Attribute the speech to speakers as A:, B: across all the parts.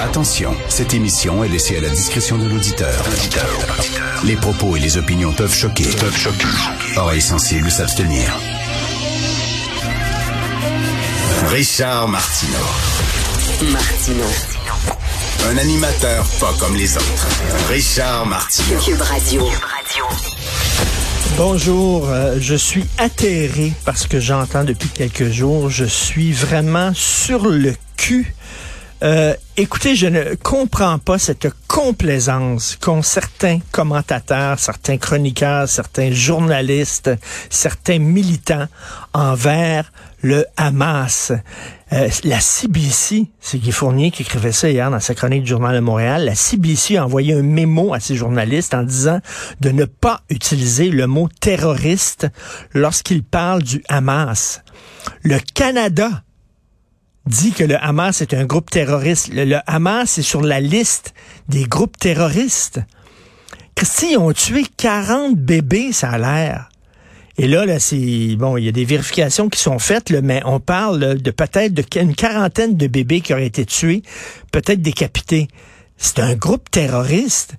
A: Attention, cette émission est laissée à la discrétion de l'auditeur. Les propos et les opinions peuvent choquer. Peuvent choquer. Oreilles sensibles s'abstenir. Richard Martineau.
B: Martino.
A: Un animateur pas comme les autres. Richard Martineau.
B: Cube Radio.
C: Bonjour, euh, je suis atterré parce que j'entends depuis quelques jours. Je suis vraiment sur le cul. Euh, écoutez, je ne comprends pas cette complaisance qu'ont certains commentateurs, certains chroniqueurs, certains journalistes, certains militants envers le Hamas. Euh, la CBC, c'est Guy Fournier qui écrivait ça hier dans sa chronique du Journal de Montréal, la CBC a envoyé un mémo à ses journalistes en disant de ne pas utiliser le mot terroriste lorsqu'il parle du Hamas. Le Canada dit que le Hamas est un groupe terroriste. Le, Hamas est sur la liste des groupes terroristes. Christy, ils ont tué 40 bébés, ça a l'air. Et là, c'est bon, il y a des vérifications qui sont faites, mais on parle de peut-être de une quarantaine de bébés qui auraient été tués, peut-être décapités. C'est un groupe terroriste.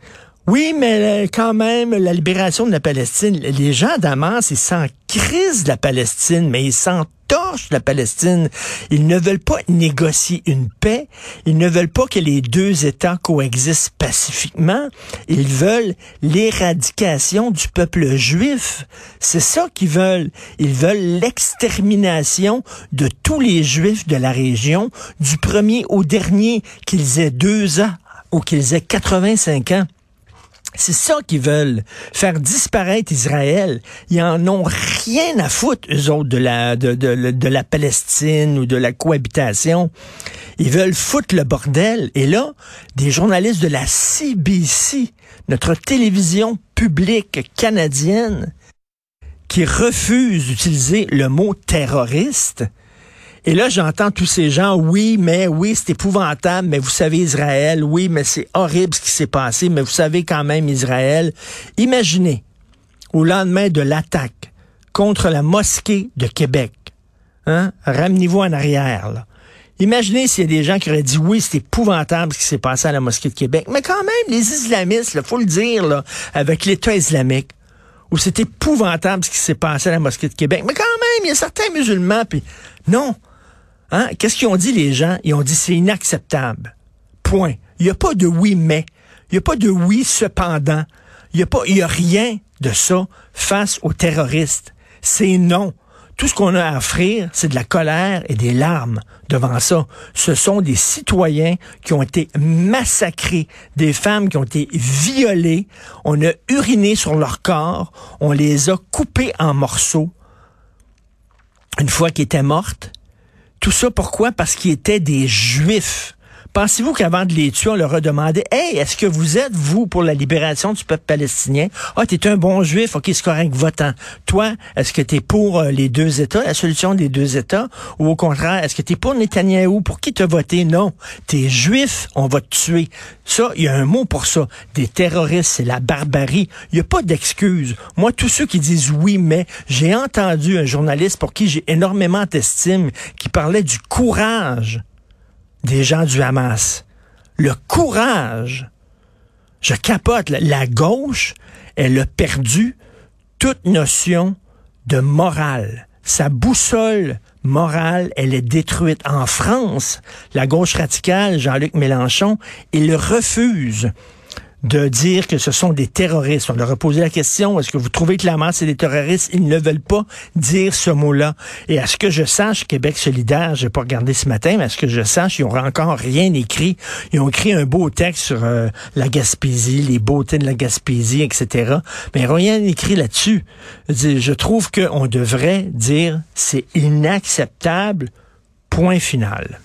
C: Oui, mais euh, quand même, la libération de la Palestine, les gens d'Hamas, ils s'en crise de la Palestine, mais ils s'en torchent la Palestine. Ils ne veulent pas négocier une paix. Ils ne veulent pas que les deux États coexistent pacifiquement. Ils veulent l'éradication du peuple juif. C'est ça qu'ils veulent. Ils veulent l'extermination de tous les juifs de la région, du premier au dernier, qu'ils aient deux ans ou qu'ils aient 85 ans. C'est ça qu'ils veulent, faire disparaître Israël. Ils en ont rien à foutre, eux autres, de la, de, de, de la Palestine ou de la cohabitation. Ils veulent foutre le bordel. Et là, des journalistes de la CBC, notre télévision publique canadienne, qui refusent d'utiliser le mot terroriste, et là, j'entends tous ces gens, oui, mais oui, c'est épouvantable, mais vous savez Israël, oui, mais c'est horrible ce qui s'est passé, mais vous savez quand même Israël. Imaginez, au lendemain de l'attaque contre la mosquée de Québec, hein, ramenez-vous en arrière, là. Imaginez s'il y a des gens qui auraient dit oui, c'est épouvantable ce qui s'est passé à la mosquée de Québec. Mais quand même, les islamistes, il faut le dire, là, avec l'État islamique, où c'est épouvantable ce qui s'est passé à la mosquée de Québec. Mais quand même, il y a certains musulmans, puis non, Hein? Qu'est-ce qu'ils ont dit les gens? Ils ont dit c'est inacceptable. Point. Il n'y a pas de oui mais. Il n'y a pas de oui cependant. Il n'y a pas, y a rien de ça face aux terroristes. C'est non. Tout ce qu'on a à offrir, c'est de la colère et des larmes devant ça. Ce sont des citoyens qui ont été massacrés, des femmes qui ont été violées, on a uriné sur leur corps, on les a coupés en morceaux. Une fois qu'ils étaient mortes, tout ça pourquoi? Parce qu'ils étaient des juifs. Pensez-vous qu'avant de les tuer, on leur a demandé, hey, est-ce que vous êtes, vous, pour la libération du peuple palestinien? Ah, t'es un bon juif, ok, c'est correct, votant. Toi, est-ce que t'es pour euh, les deux États, la solution des deux États? Ou au contraire, est-ce que t'es pour Netanyahou? Pour qui t'as voté? Non. T'es juif, on va te tuer. Ça, il y a un mot pour ça. Des terroristes, c'est la barbarie. Il n'y a pas d'excuse. Moi, tous ceux qui disent oui, mais j'ai entendu un journaliste pour qui j'ai énormément d'estime qui parlait du courage des gens du Hamas. Le courage. Je capote. La gauche, elle a perdu toute notion de morale. Sa boussole morale, elle est détruite. En France, la gauche radicale, Jean-Luc Mélenchon, il refuse de dire que ce sont des terroristes. On leur a posé la question, est-ce que vous trouvez que la masse c'est des terroristes? Ils ne veulent pas dire ce mot-là. Et à ce que je sache, Québec solidaire, j'ai pas regardé ce matin, mais à ce que je sache, ils n'ont encore rien écrit. Ils ont écrit un beau texte sur euh, la Gaspésie, les beautés de la Gaspésie, etc. Mais ils n'ont rien écrit là-dessus. Je trouve qu'on devrait dire c'est inacceptable, point final.